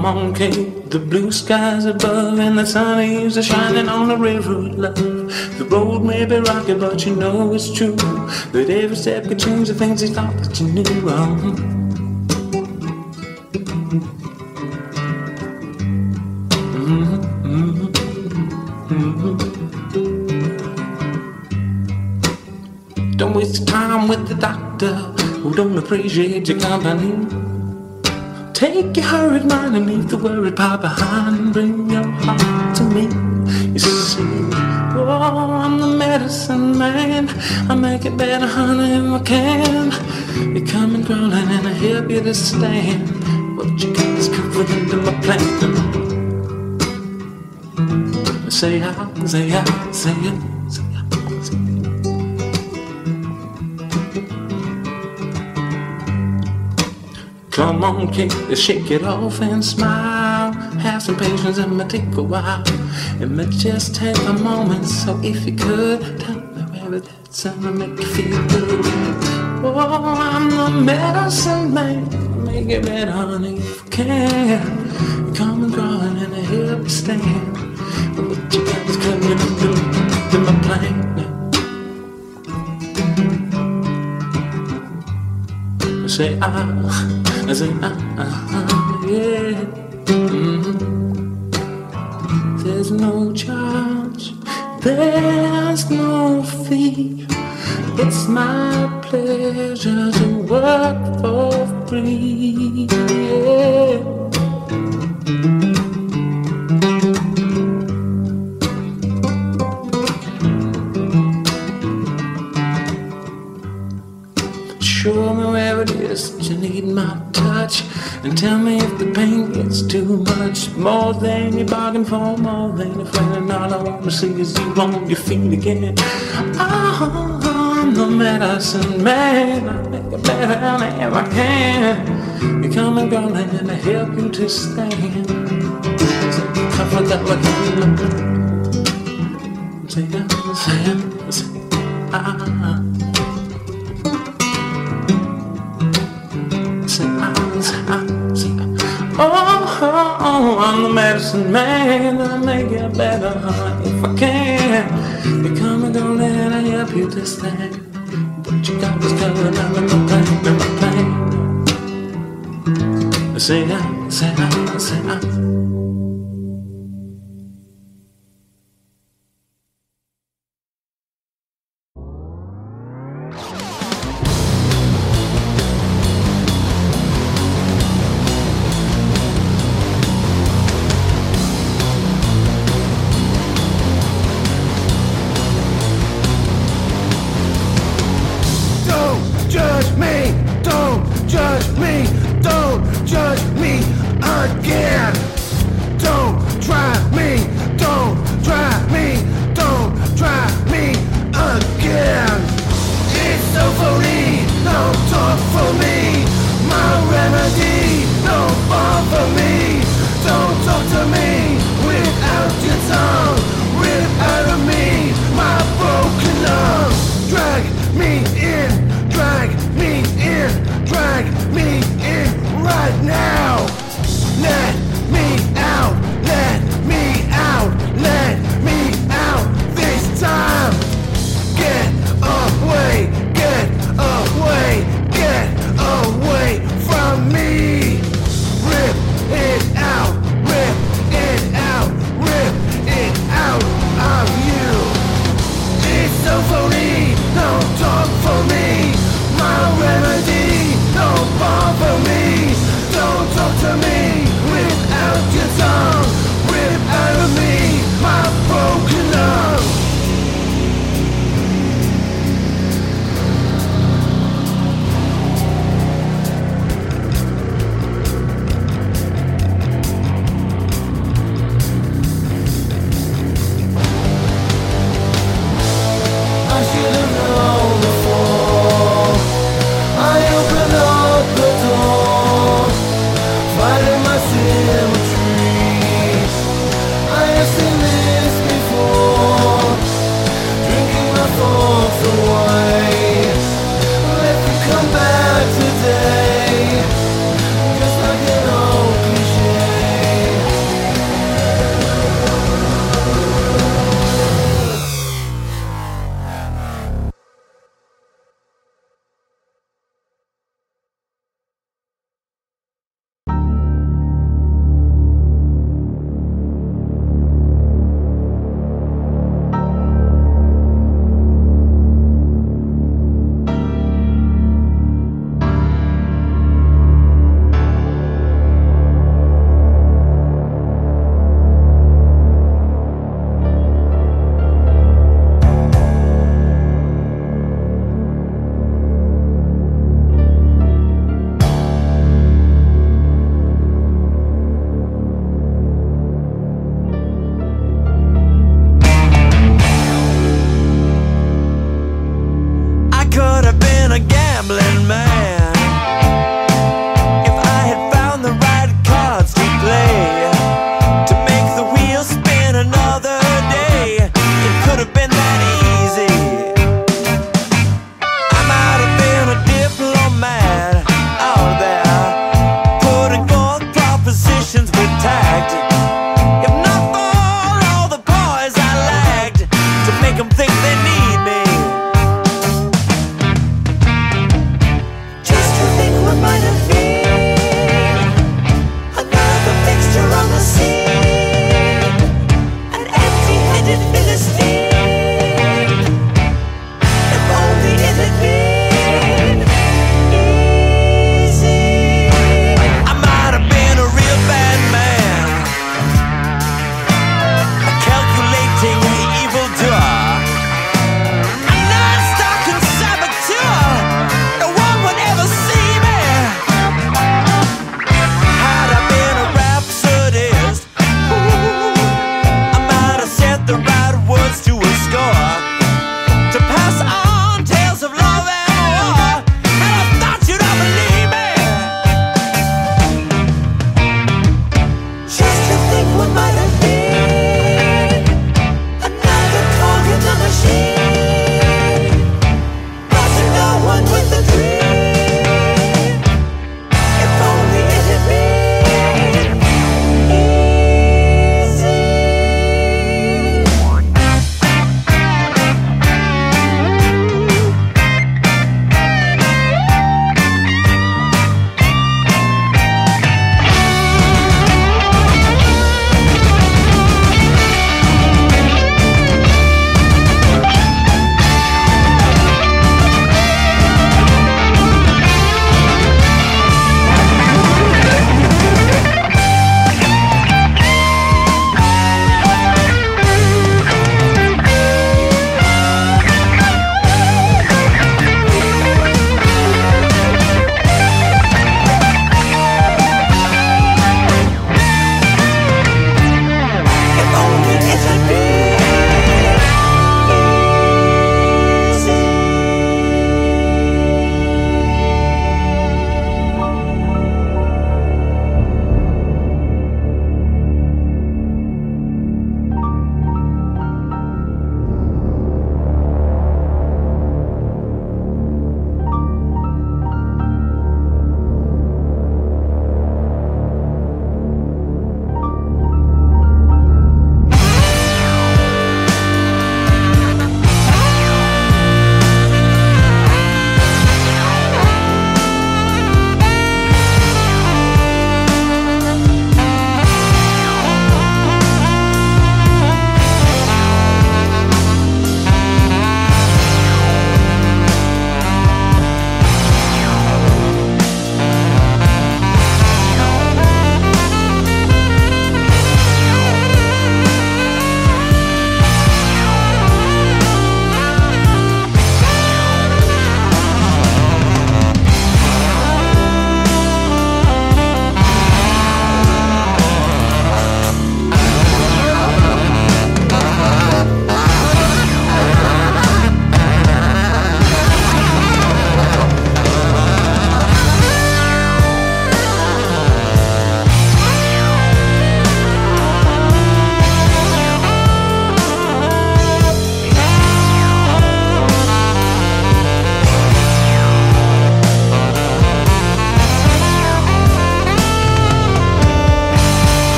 Come on, Kate, the blue skies above and the sun is shining on the river of love. The road may be rocky, but you know it's true that every step can change the things you thought that you knew. Oh. Don't waste time with the doctor who don't appreciate your company. Take your hurried mind and leave the worried part behind. Bring your heart to me. You see, oh, I'm the medicine man. I make it better, honey, if I can. You come and crawling and I help you to stand. What you got is comfort into my plan. Say I, say I, say I, Come on, kick, shake it off and smile. Have some some patience, it might take a while. It might just take a moment. So if you could tell me where it's gonna make you feel good. Oh, I'm the medicine man. Make it better, honey, if you can. Come and crawling and I help stand. But you got this coming up to, my plane. say ah, I say ah, ah ah yeah. Mm-hmm. There's no charge, there's no fee. It's my pleasure to work for free. Yeah. Need my touch. And tell me if the pain gets too much. More than you bargained for, more than a friend. And all I want to see is you on your feet again. Oh, I'm the medicine man. I make it better than I ever can. You come and go and I help you to stand. So comfort that look Say, say, say, ah. I'm the medicine man. I'll make you better if I can. Come and go, and I help you this time. But you got this covered up in my pain, in my pain. Say I, say I, say I.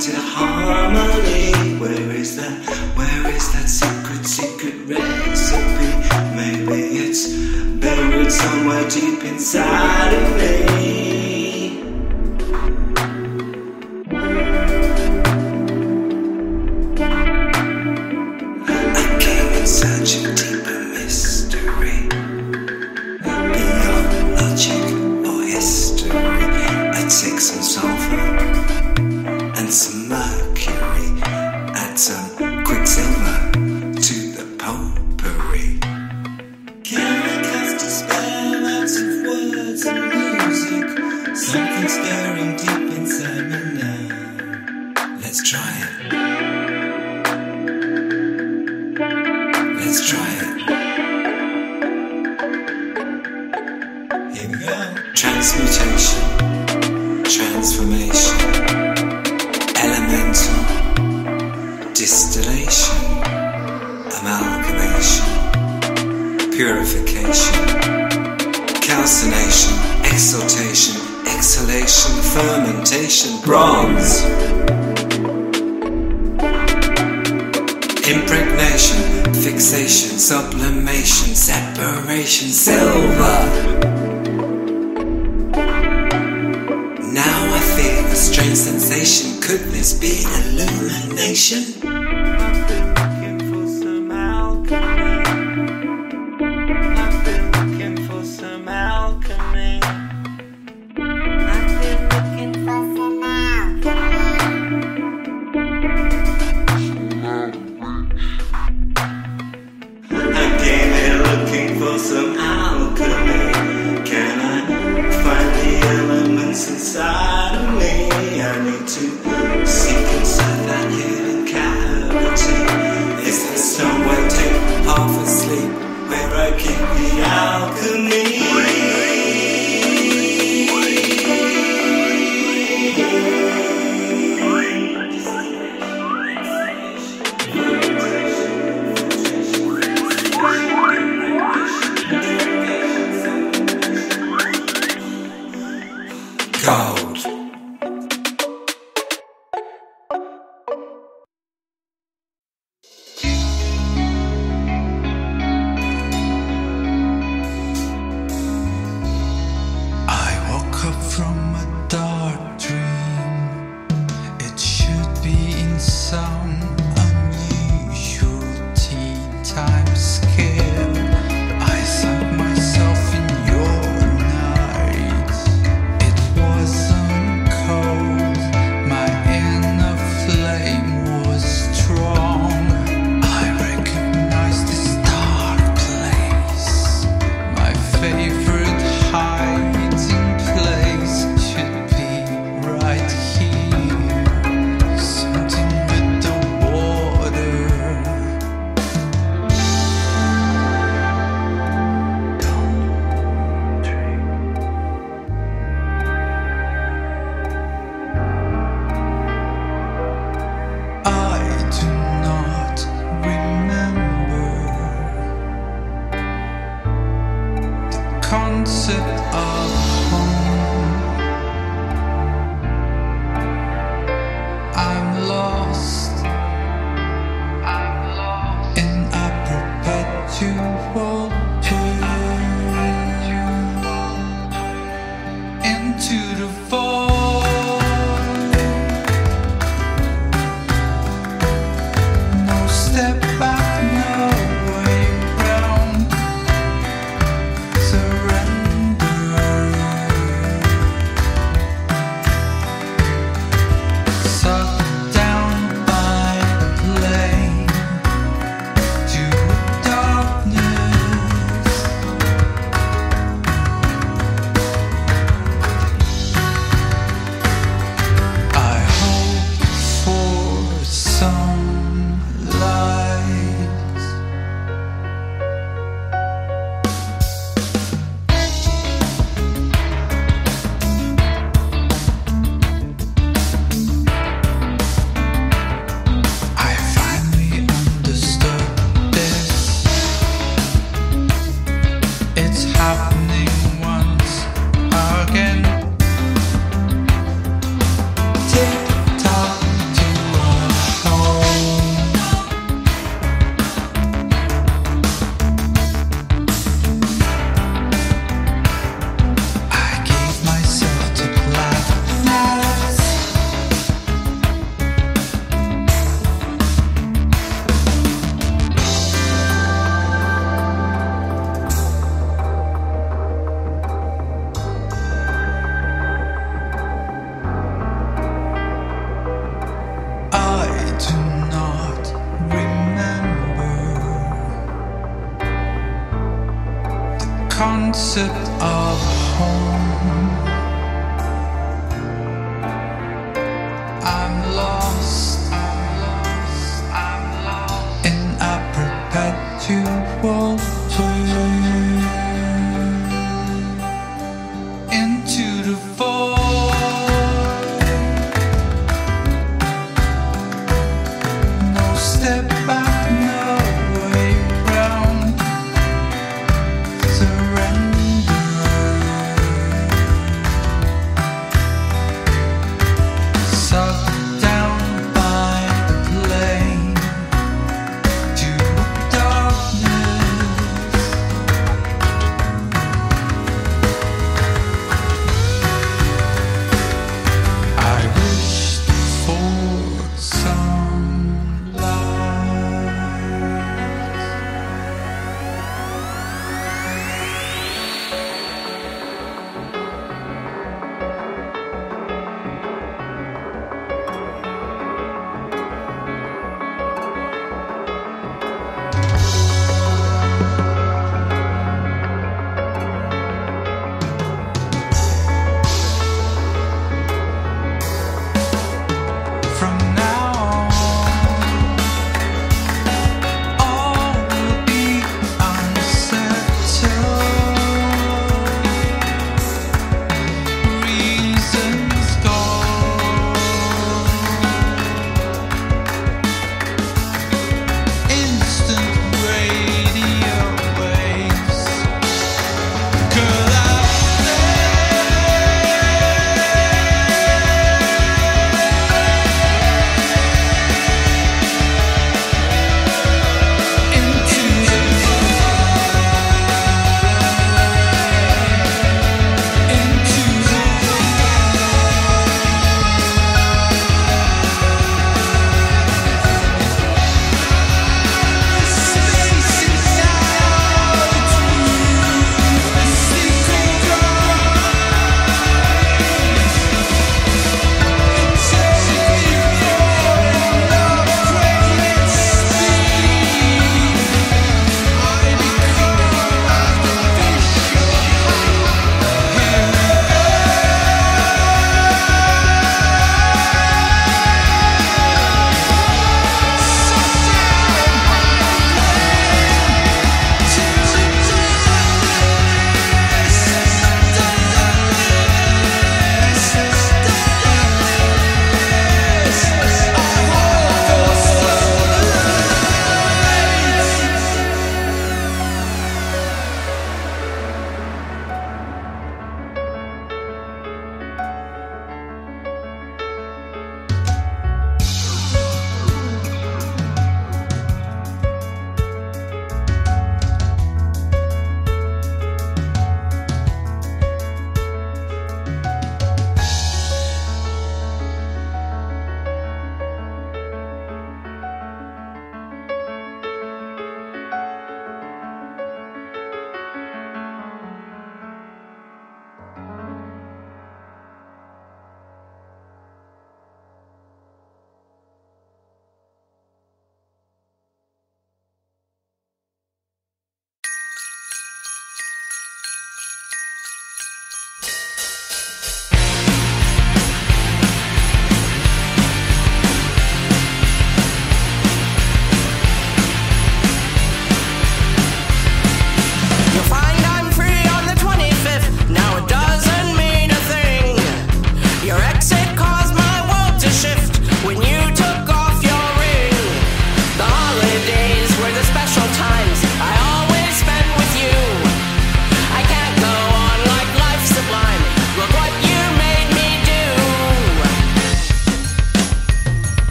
into harmony. Where is that? Where is that secret, secret recipe? Maybe it's buried somewhere deep inside of me.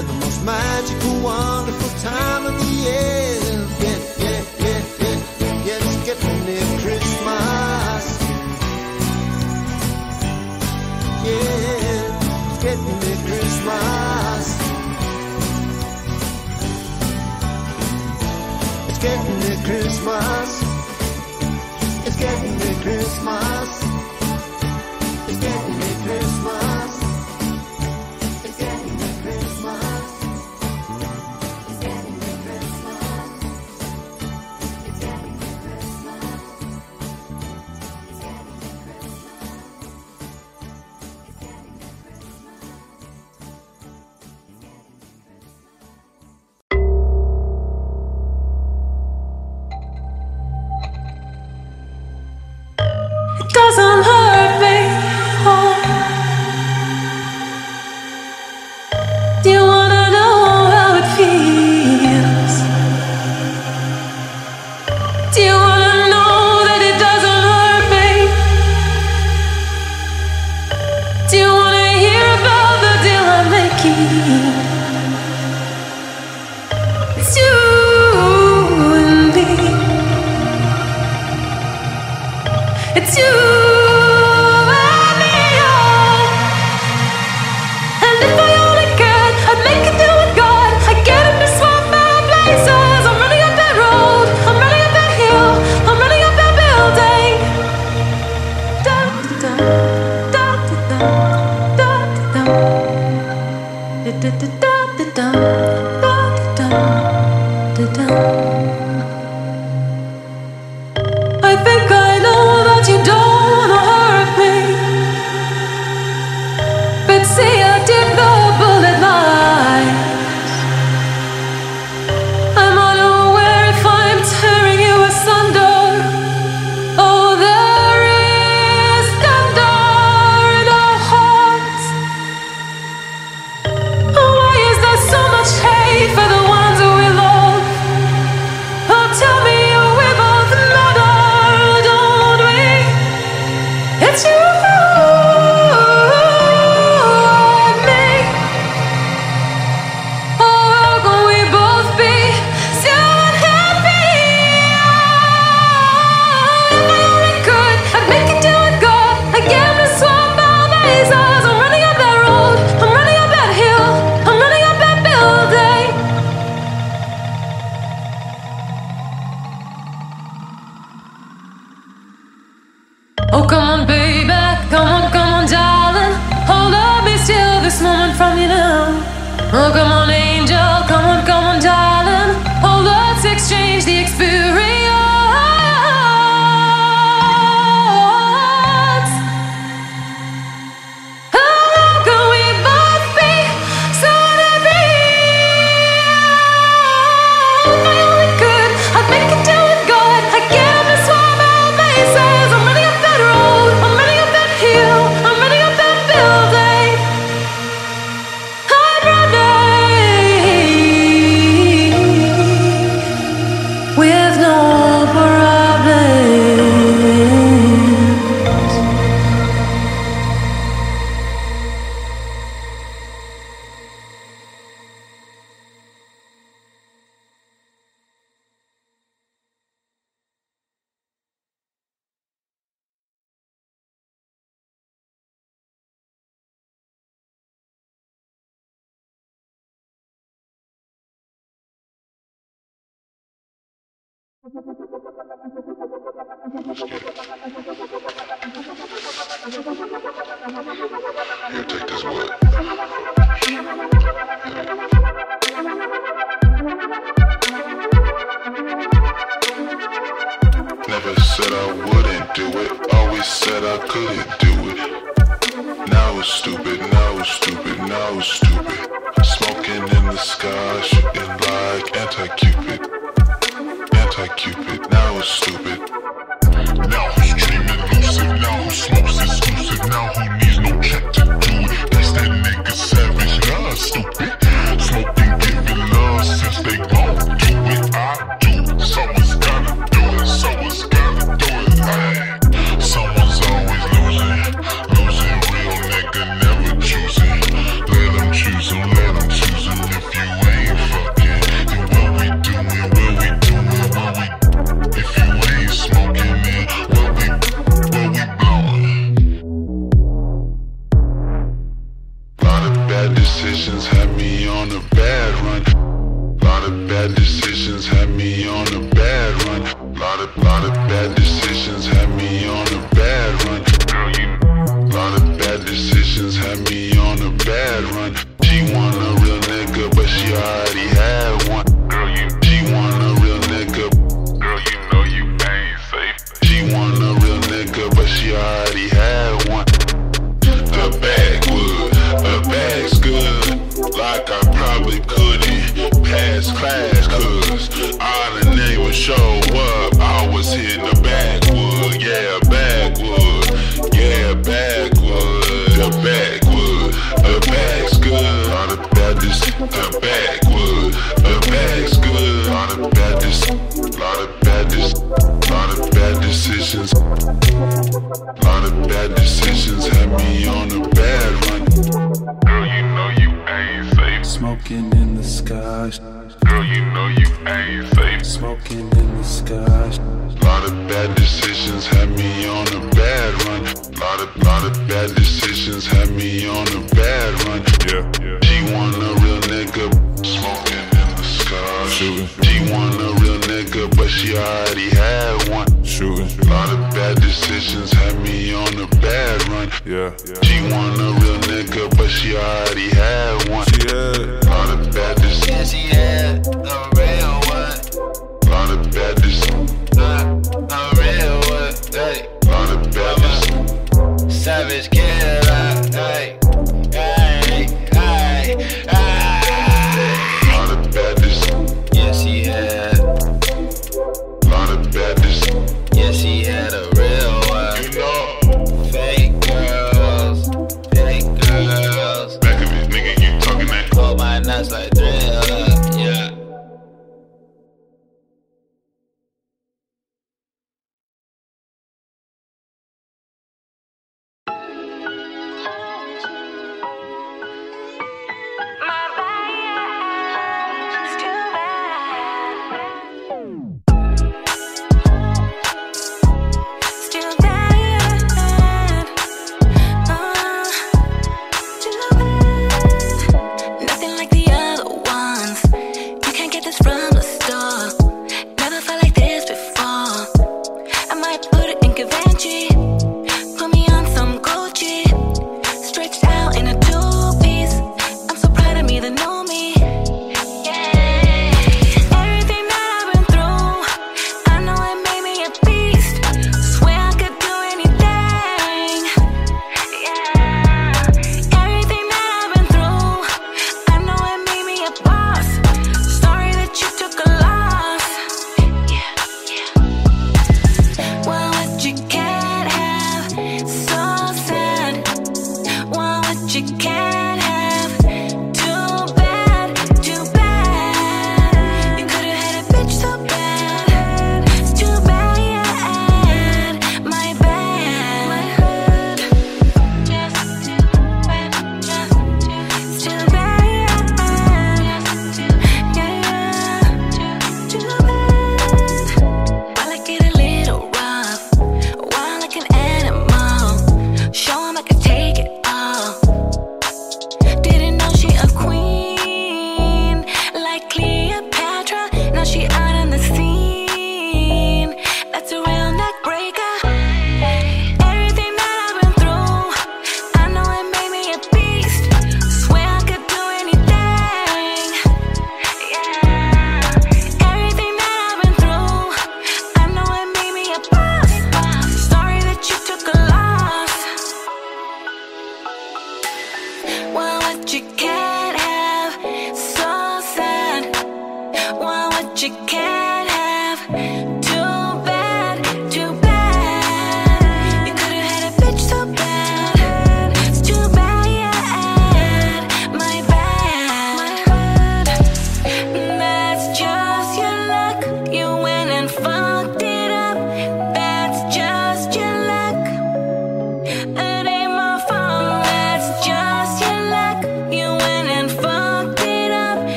had the most magical, wonderful time of the year. Yeah, yeah, yeah, yeah, yeah, it's getting near Christmas. Yeah, getting near Christmas. It's getting near Christmas. It's getting near Christmas.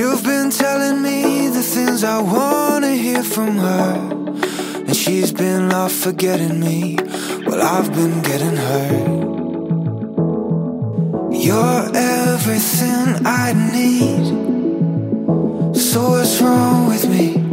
You've been telling me the things I wanna hear from her. And she's been off forgetting me. Well, I've been getting hurt. You're everything I need. So what's wrong with me?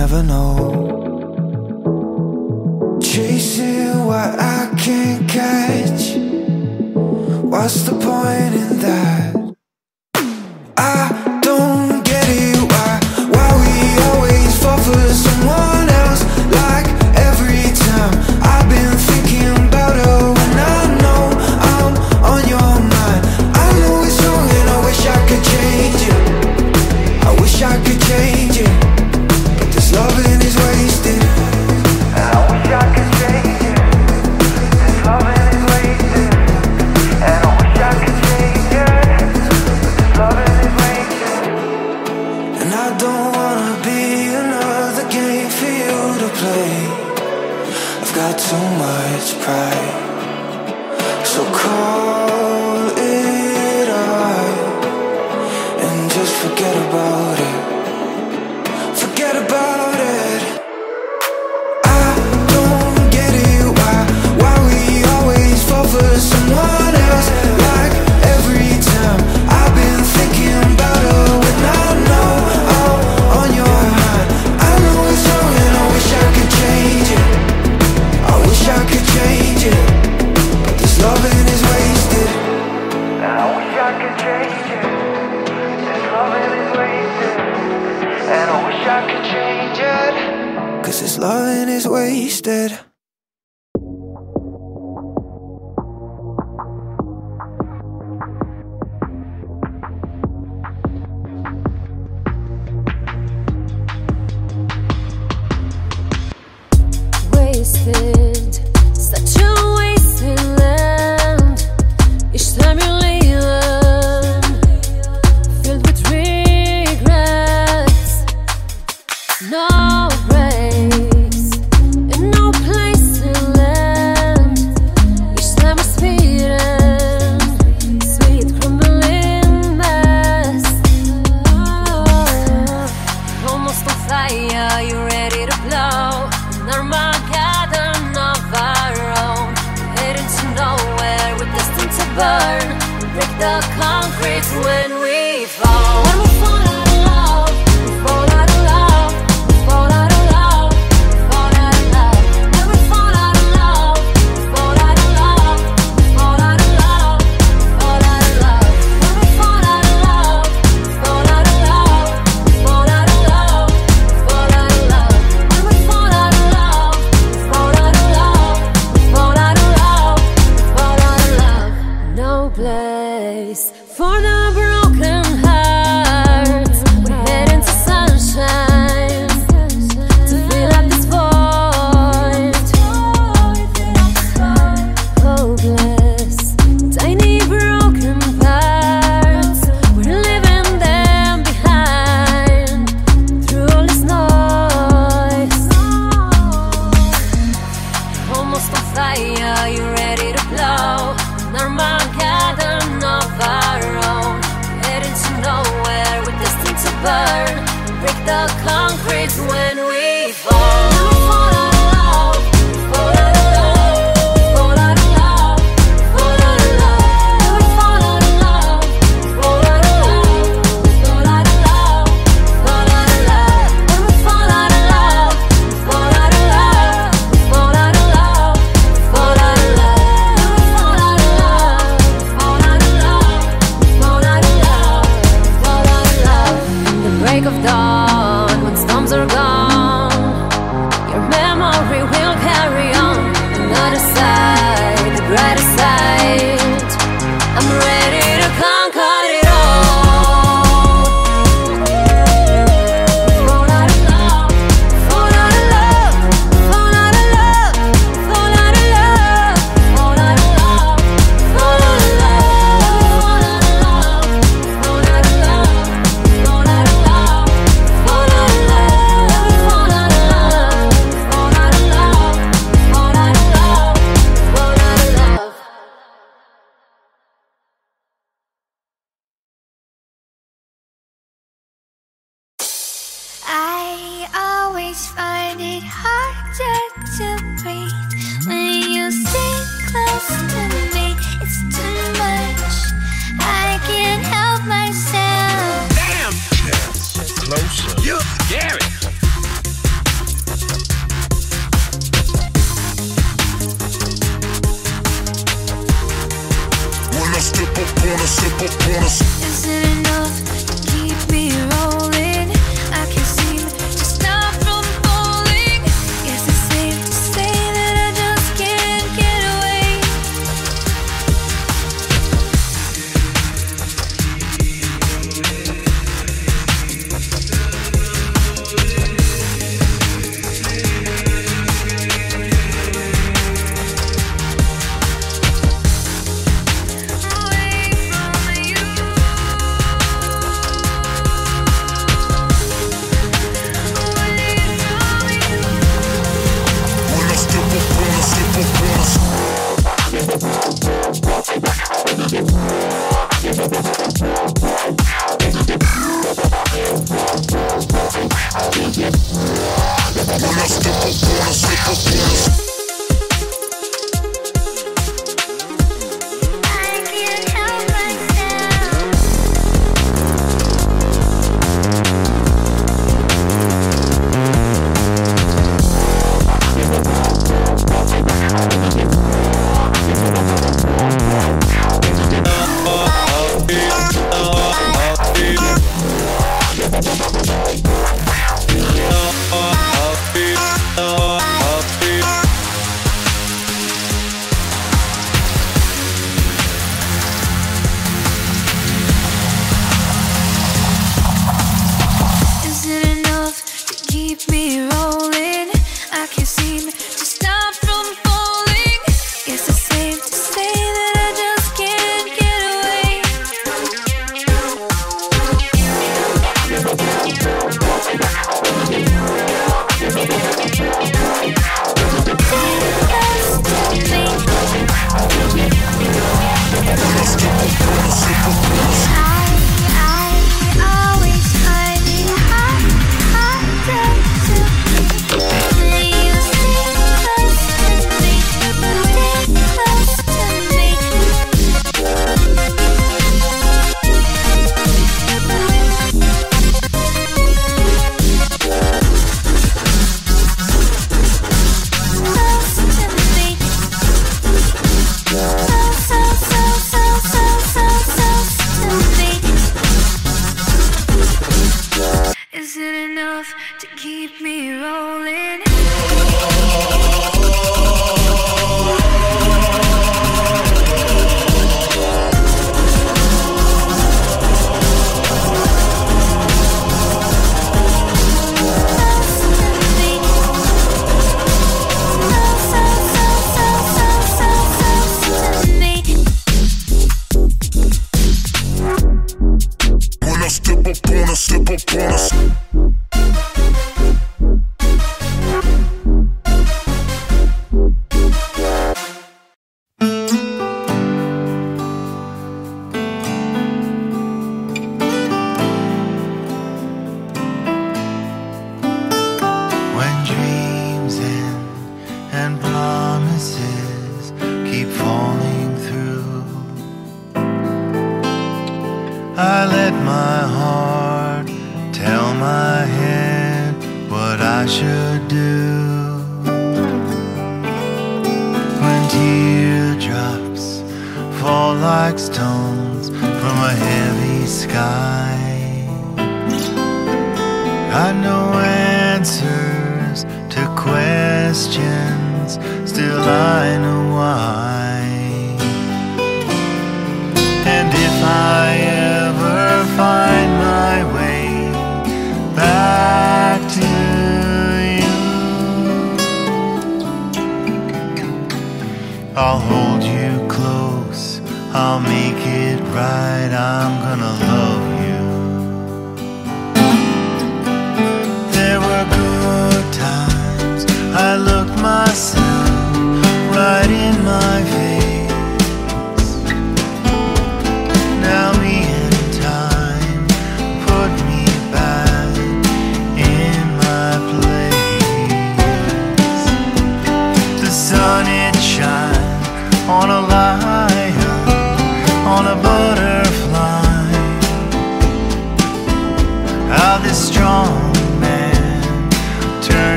never know.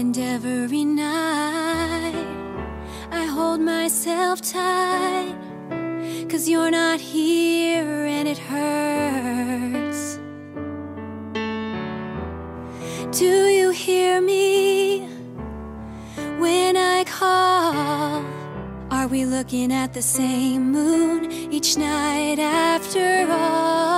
And every night I hold myself tight. Cause you're not here and it hurts. Do you hear me when I call? Are we looking at the same moon each night after all?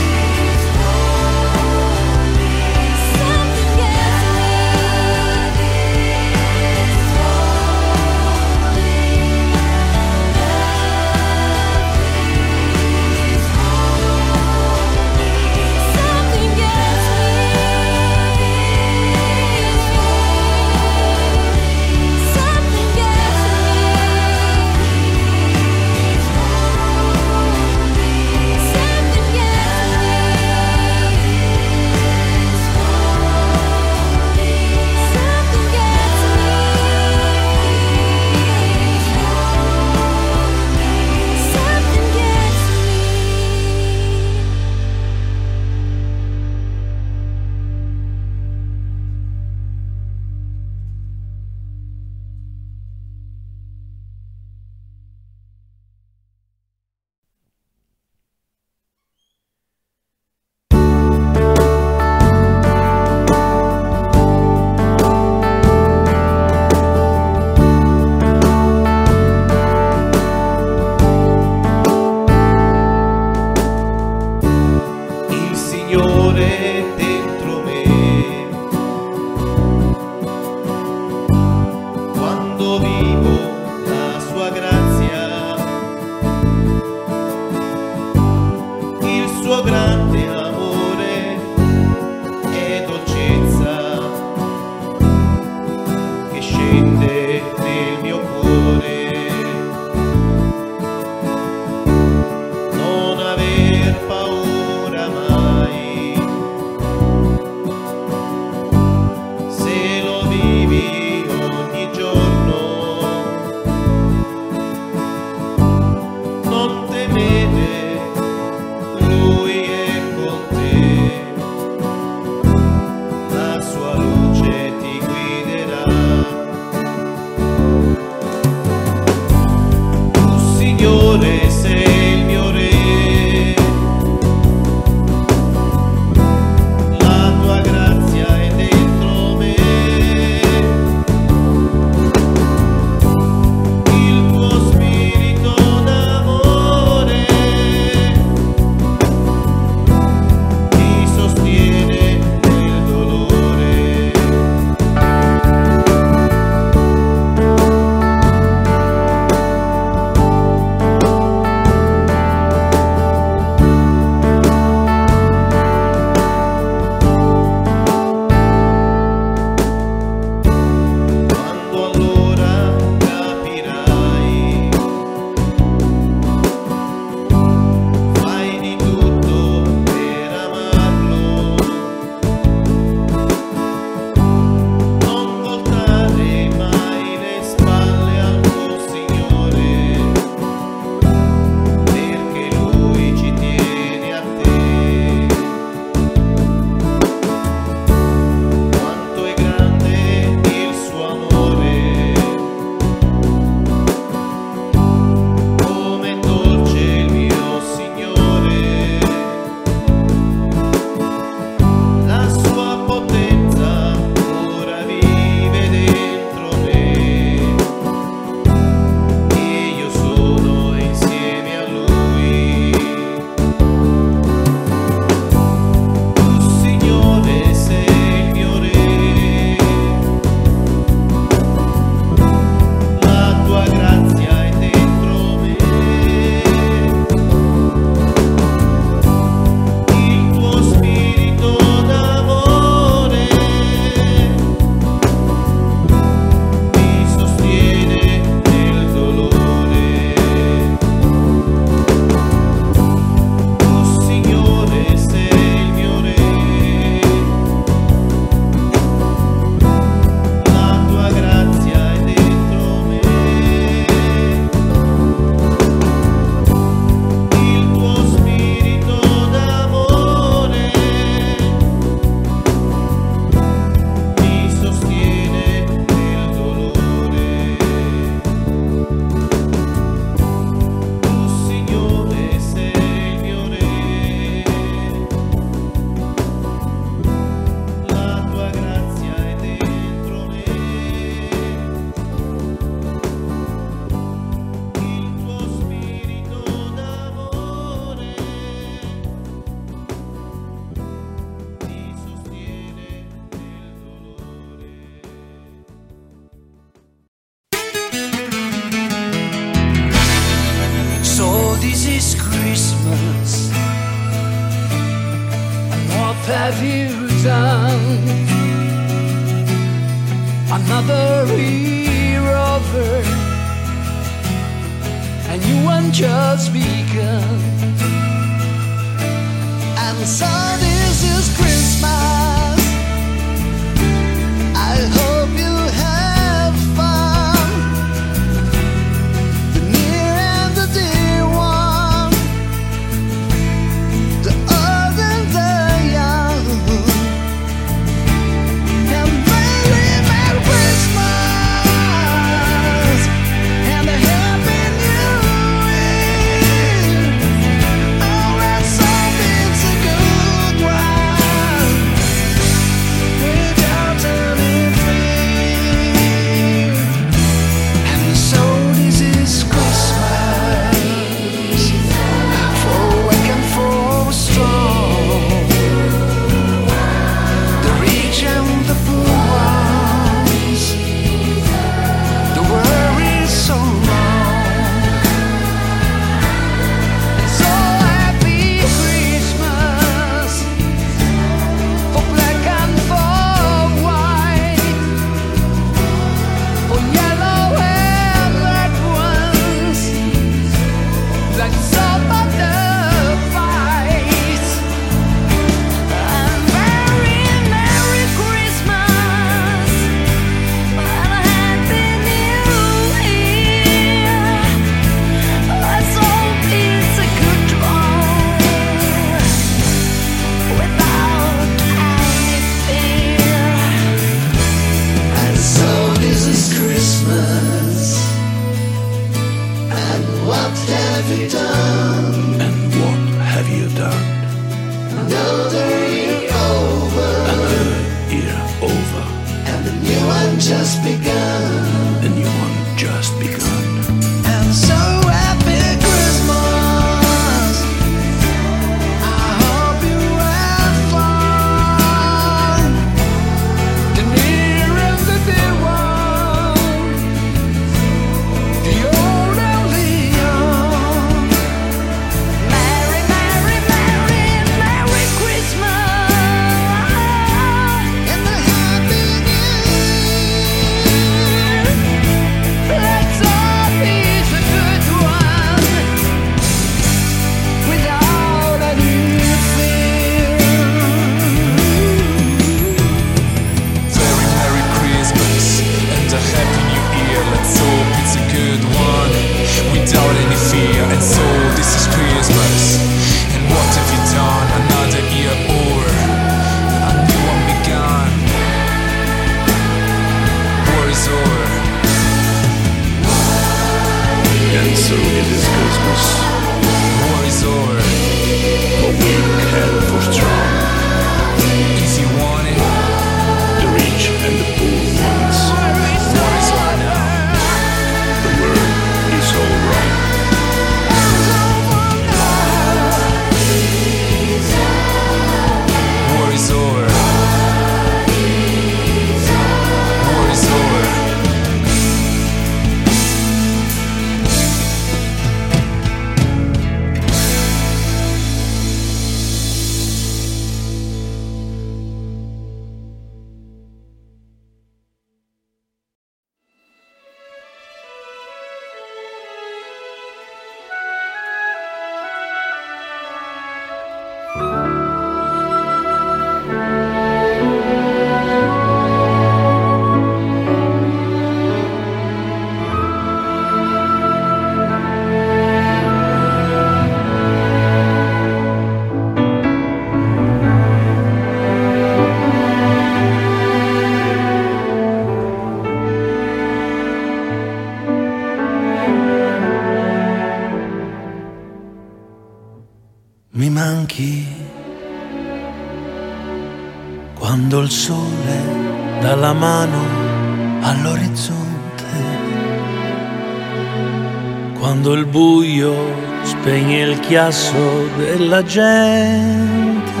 Chiasso della gente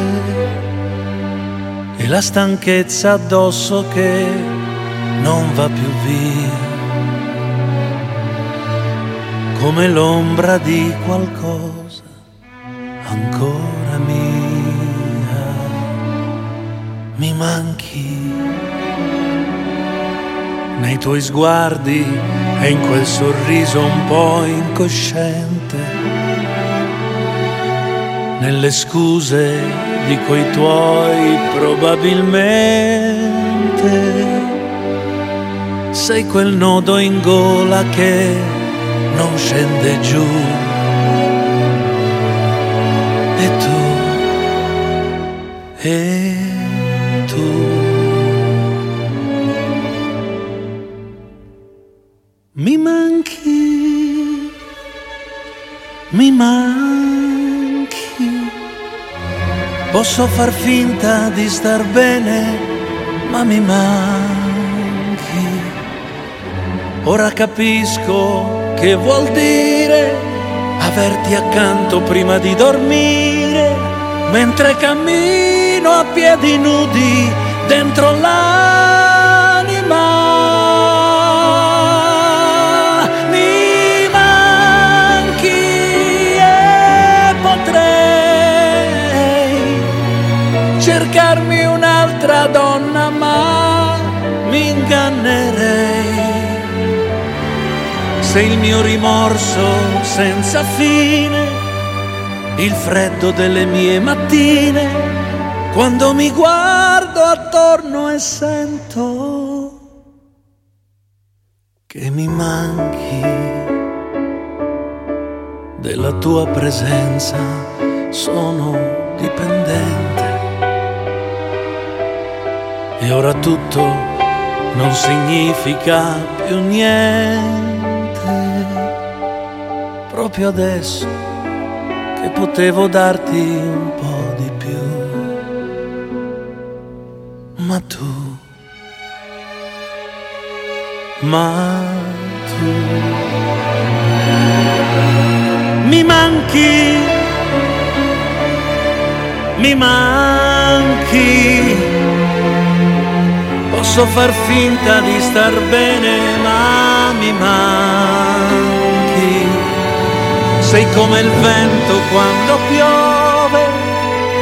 e la stanchezza addosso che non va più via. come l'ombra di qualcosa ancora mia. Mi manchi nei tuoi sguardi e in quel sorriso un po' incosciente, nelle scuse di quei tuoi probabilmente. Sei quel nodo in gola che non scende giù. E tu, Posso far finta di star bene, ma mi manchi. Ora capisco che vuol dire averti accanto prima di dormire, mentre cammino a piedi nudi dentro l'anima. Un'altra donna, ma mi ingannerei. Se il mio rimorso senza fine, il freddo delle mie mattine, quando mi guardo attorno e sento che mi manchi della tua presenza, sono dipendente. E ora tutto non significa più niente. Proprio adesso che potevo darti un po' di più. Ma tu, ma tu mi manchi, mi manchi. Posso far finta di star bene, ma mi manchi. Sei come il vento quando piove,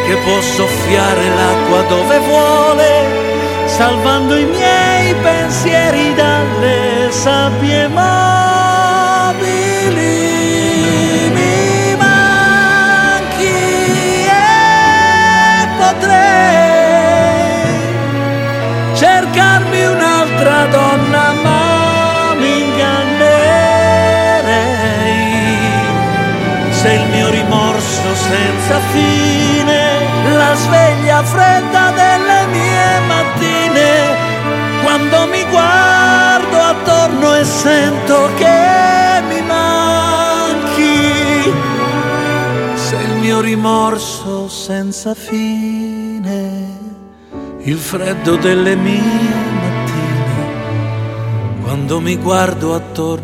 che può soffiare l'acqua dove vuole, salvando i miei pensieri dalle sabbie mobili. Un'altra donna, ma mi ingannerei. Se il mio rimorso senza fine, la sveglia fredda delle mie mattine, quando mi guardo attorno e sento che mi manchi. Se il mio rimorso senza fine, il freddo delle mie quando mi guardo attorno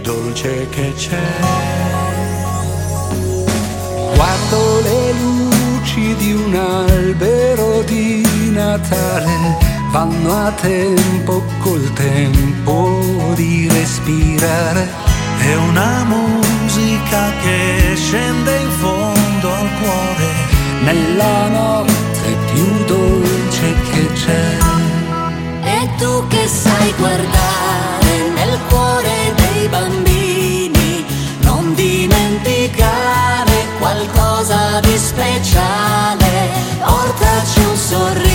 dolce che c'è. Guardo le luci di un albero di Natale, vanno a tempo col tempo di respirare. È una musica che scende in fondo al cuore. Nella notte più dolce che c'è. E tu che sai guardare qualcosa di speciale. Portaci un sorriso,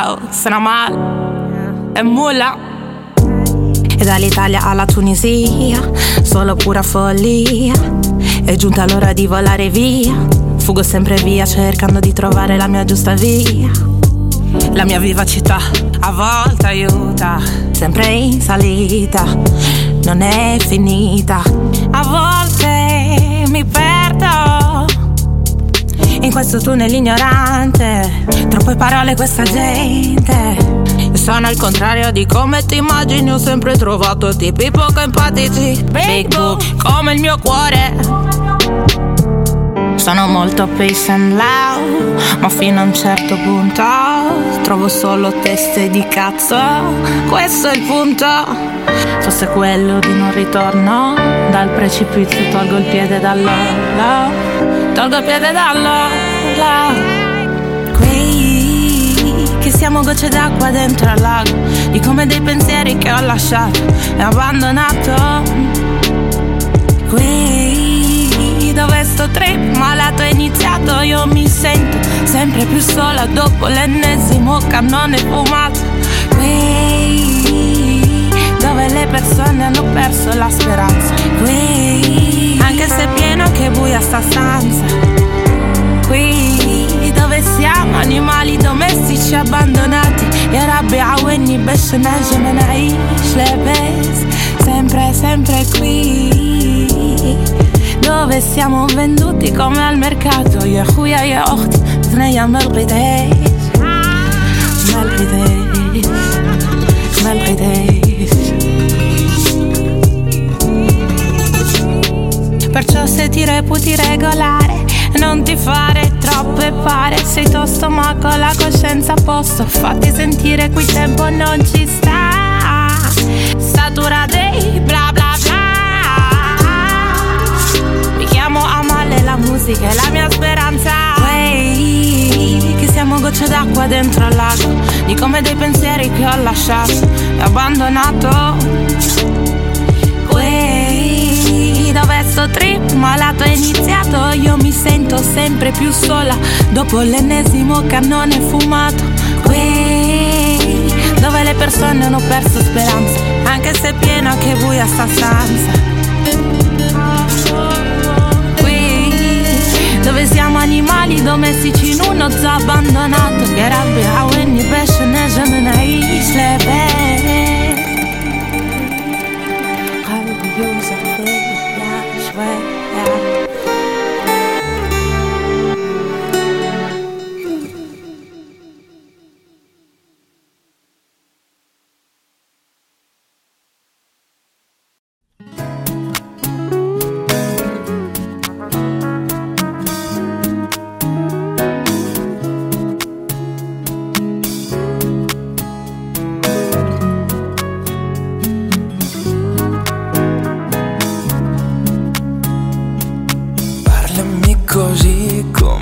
ciao, sono Amal e Mula. E dall'Italia alla Tunisia, solo pura follia. È giunta l'ora di volare via. Fugo sempre via cercando di trovare la mia giusta via. La mia vivacità a volte aiuta, sempre in salita, non è finita. A volte mi perdo in questo tunnel ignorante. Troppe parole questa gente. Sono al contrario di come ti immagini, ho sempre trovato tipi poco empatici. Big boo, come il mio cuore. Sono molto pace and loud, ma fino a un certo punto trovo solo teste di cazzo. Questo è il punto. Fosse quello di non ritorno, dal precipizio tolgo il piede dall'olla. Tolgo il piede dall'olla. Qui che siamo gocce d'acqua dentro al lago, di come dei pensieri che ho lasciato e abbandonato. Qui dove sto trip malato è iniziato, io mi sento sempre più sola dopo l'ennesimo cannone fumato. Qui dove le persone hanno perso la speranza. Qui anche se è pieno che buia sta stanza. Qui dove siamo animali domestici abbandonati يا ربي عاوني باش نجم نعيش لاباس sempre sempre qui dove siamo venduti come al mercato يا خويا يا اختي ثنيا ما لقيتهاش ما لقيتهاش ما لقيتهاش Perciò se ti reputi regolare non ti fare troppe pare. Sei tosto ma con la coscienza a posto. Fatti sentire qui tempo non ci sta. Statura dei bla bla bla. Mi chiamo Amale, la musica è la mia speranza. Wey, che siamo gocce d'acqua dentro al lago. Di come dei pensieri che ho lasciato. E abbandonato partita verso trip malato è iniziato, io mi sento sempre più sola, dopo l'ennesimo cannone fumato. Qui, dove le persone hanno perso speranza, anche se è pieno anche buia sta stanza. Qui, dove siamo animali domestici in uno zoo abbandonato, che rabbia ogni pesce ne isle belle.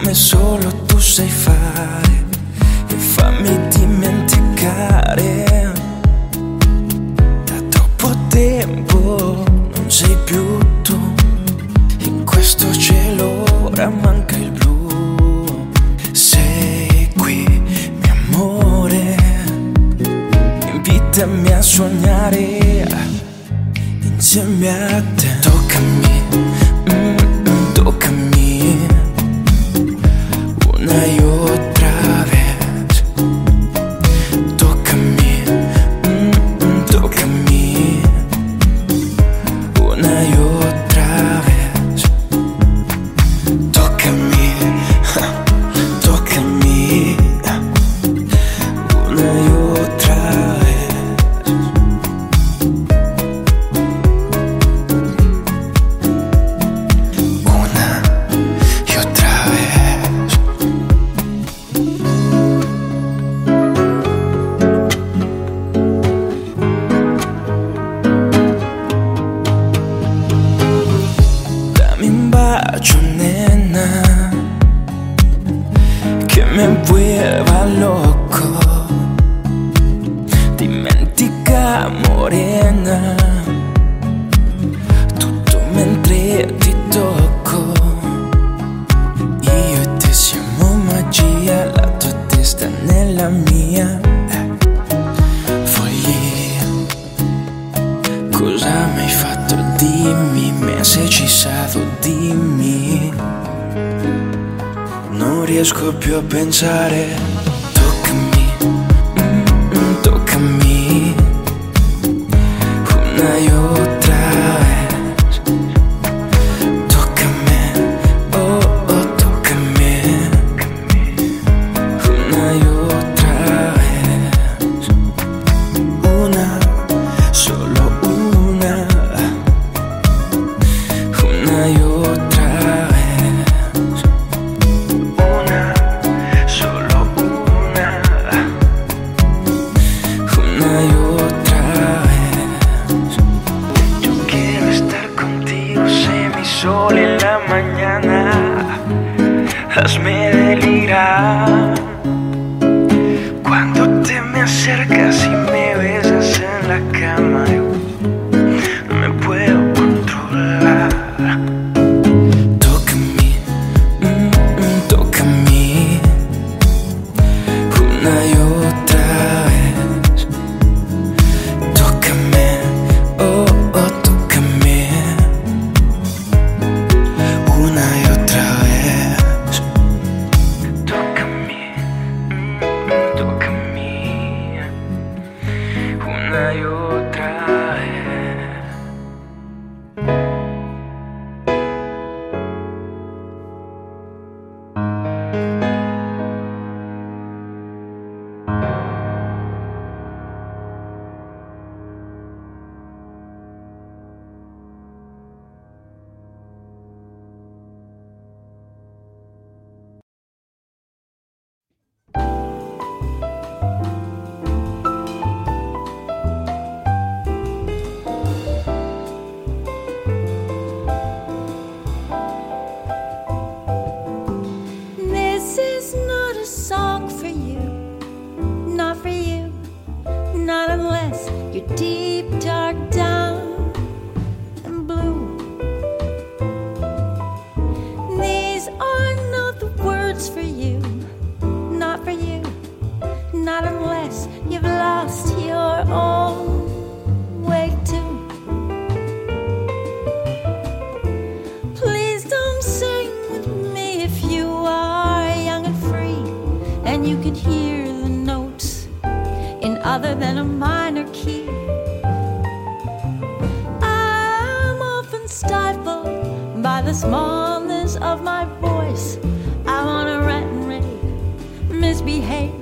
Come solo tu sai fare e fammi dimenticare. Da troppo tempo non sei più tu, in questo cielo ora manca il blu. Sei qui, mio amore, invitami a sognare insieme a te. Toccami. deep, dark, down and blue. These are not the words for you, not for you, not unless you've lost your own way too. Please don't sing with me if you are young and free, and you can hear the notes in other than a mind. smallness of my voice. I wanna rant and rave, misbehave.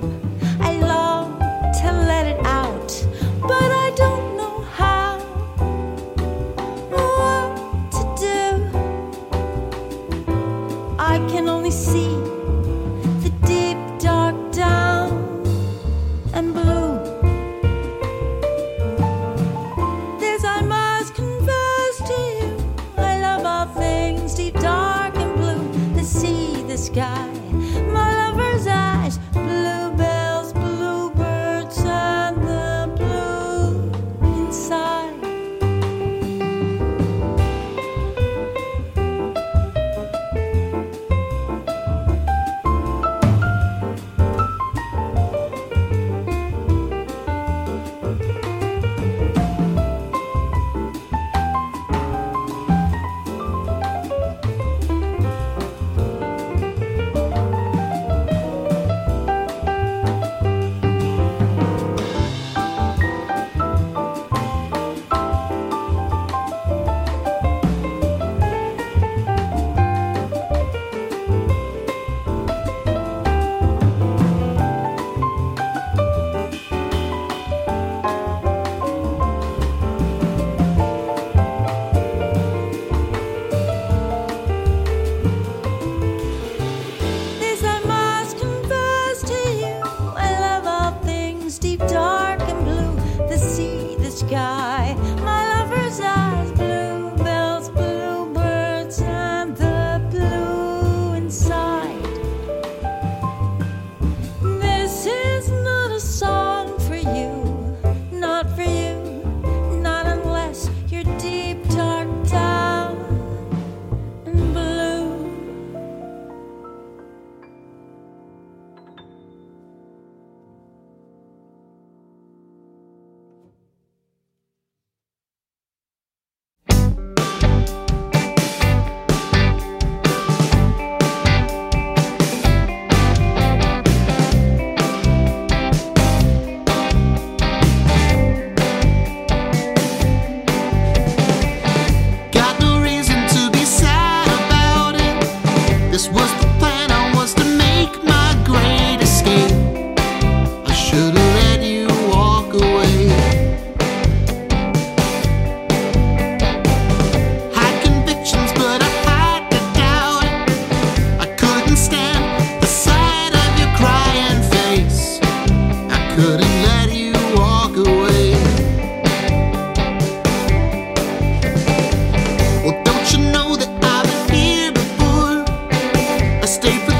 stay for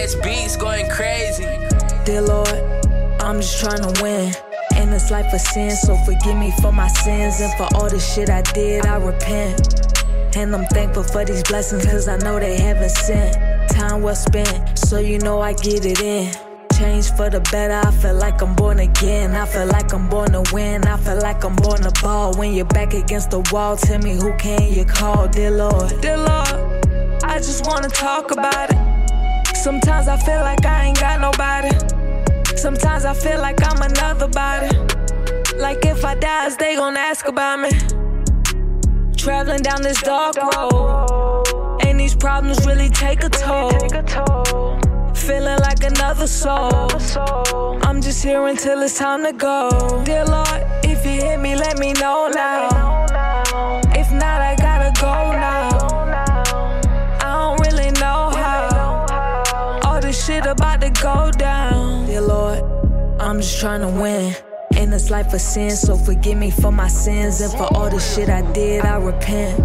S beats going crazy. Dear Lord, I'm just trying to win. In this life of sin, so forgive me for my sins and for all the shit I did, I repent. And I'm thankful for these blessings, cause I know they haven't sent. Time well spent, so you know I get it in. Change for the better, I feel like I'm born again. I feel like I'm born to win, I feel like I'm born to ball. When you're back against the wall, tell me who can you call, dear Lord. Dear Lord, I just wanna talk about it. Sometimes I feel like I ain't got nobody. Sometimes I feel like I'm another body. Like if I die, they gon' ask about me. Traveling down this dark road. And these problems really take a toll. Feeling like another soul. I'm just here until it's time to go. Dear Lord, if you hear me, let me know now. I'm just trying to win. In this life of sin, so forgive me for my sins and for all the shit I did, I repent.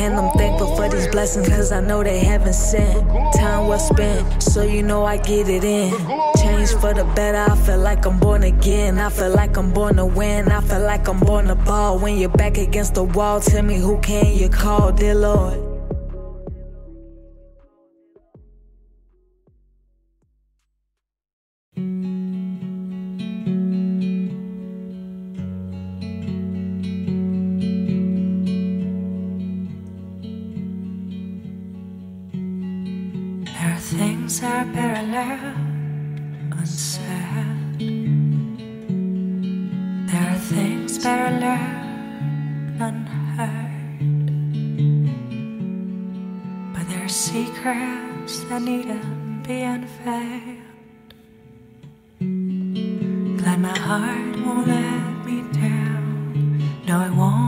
And I'm thankful for these blessings, cause I know they haven't sent. Time well spent, so you know I get it in. Change for the better, I feel like I'm born again. I feel like I'm born to win, I feel like I'm born to ball. When you're back against the wall, tell me who can you call, dear Lord. Heart won't let me down. No, it won't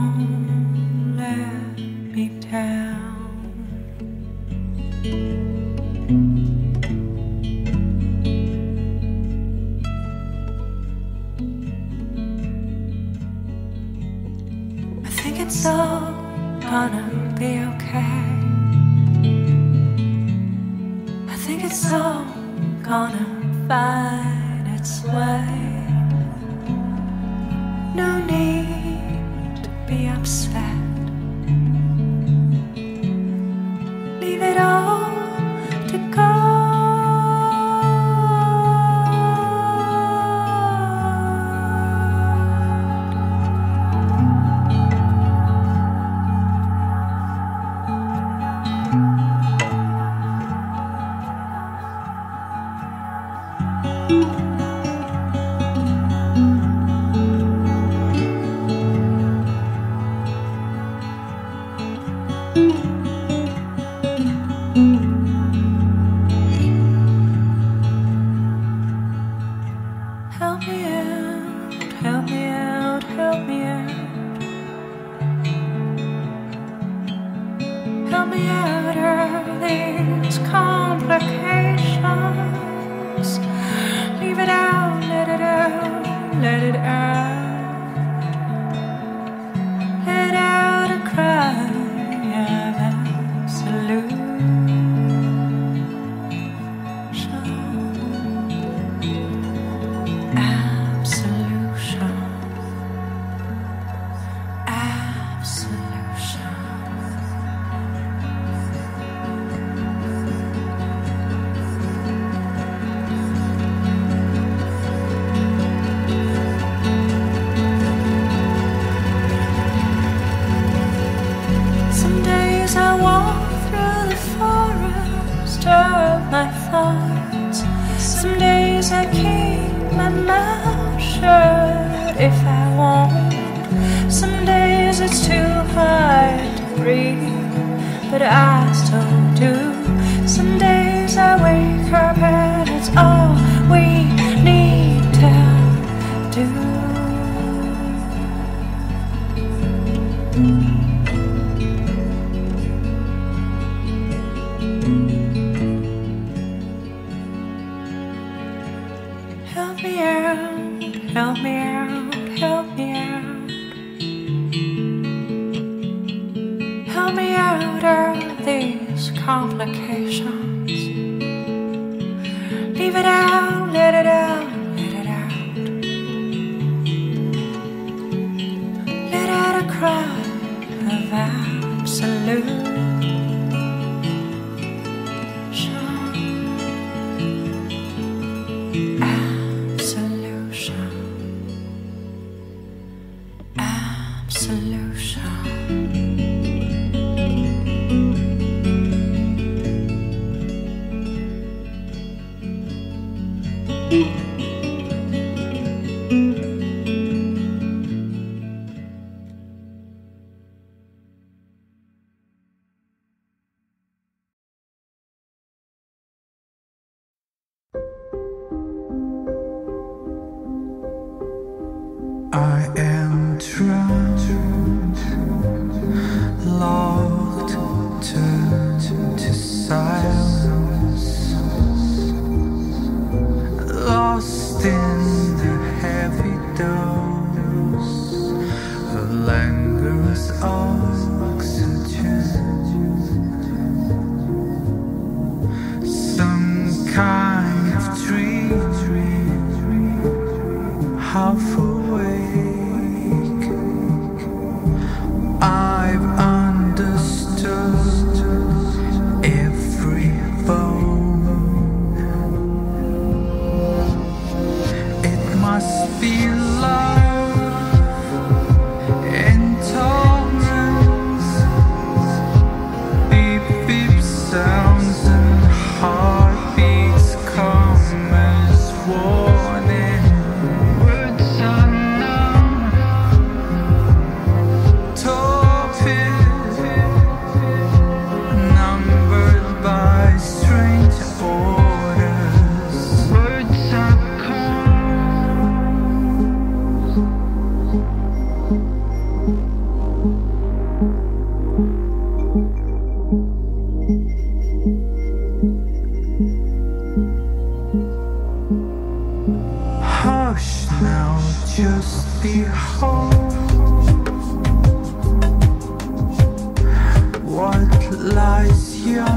Yeah.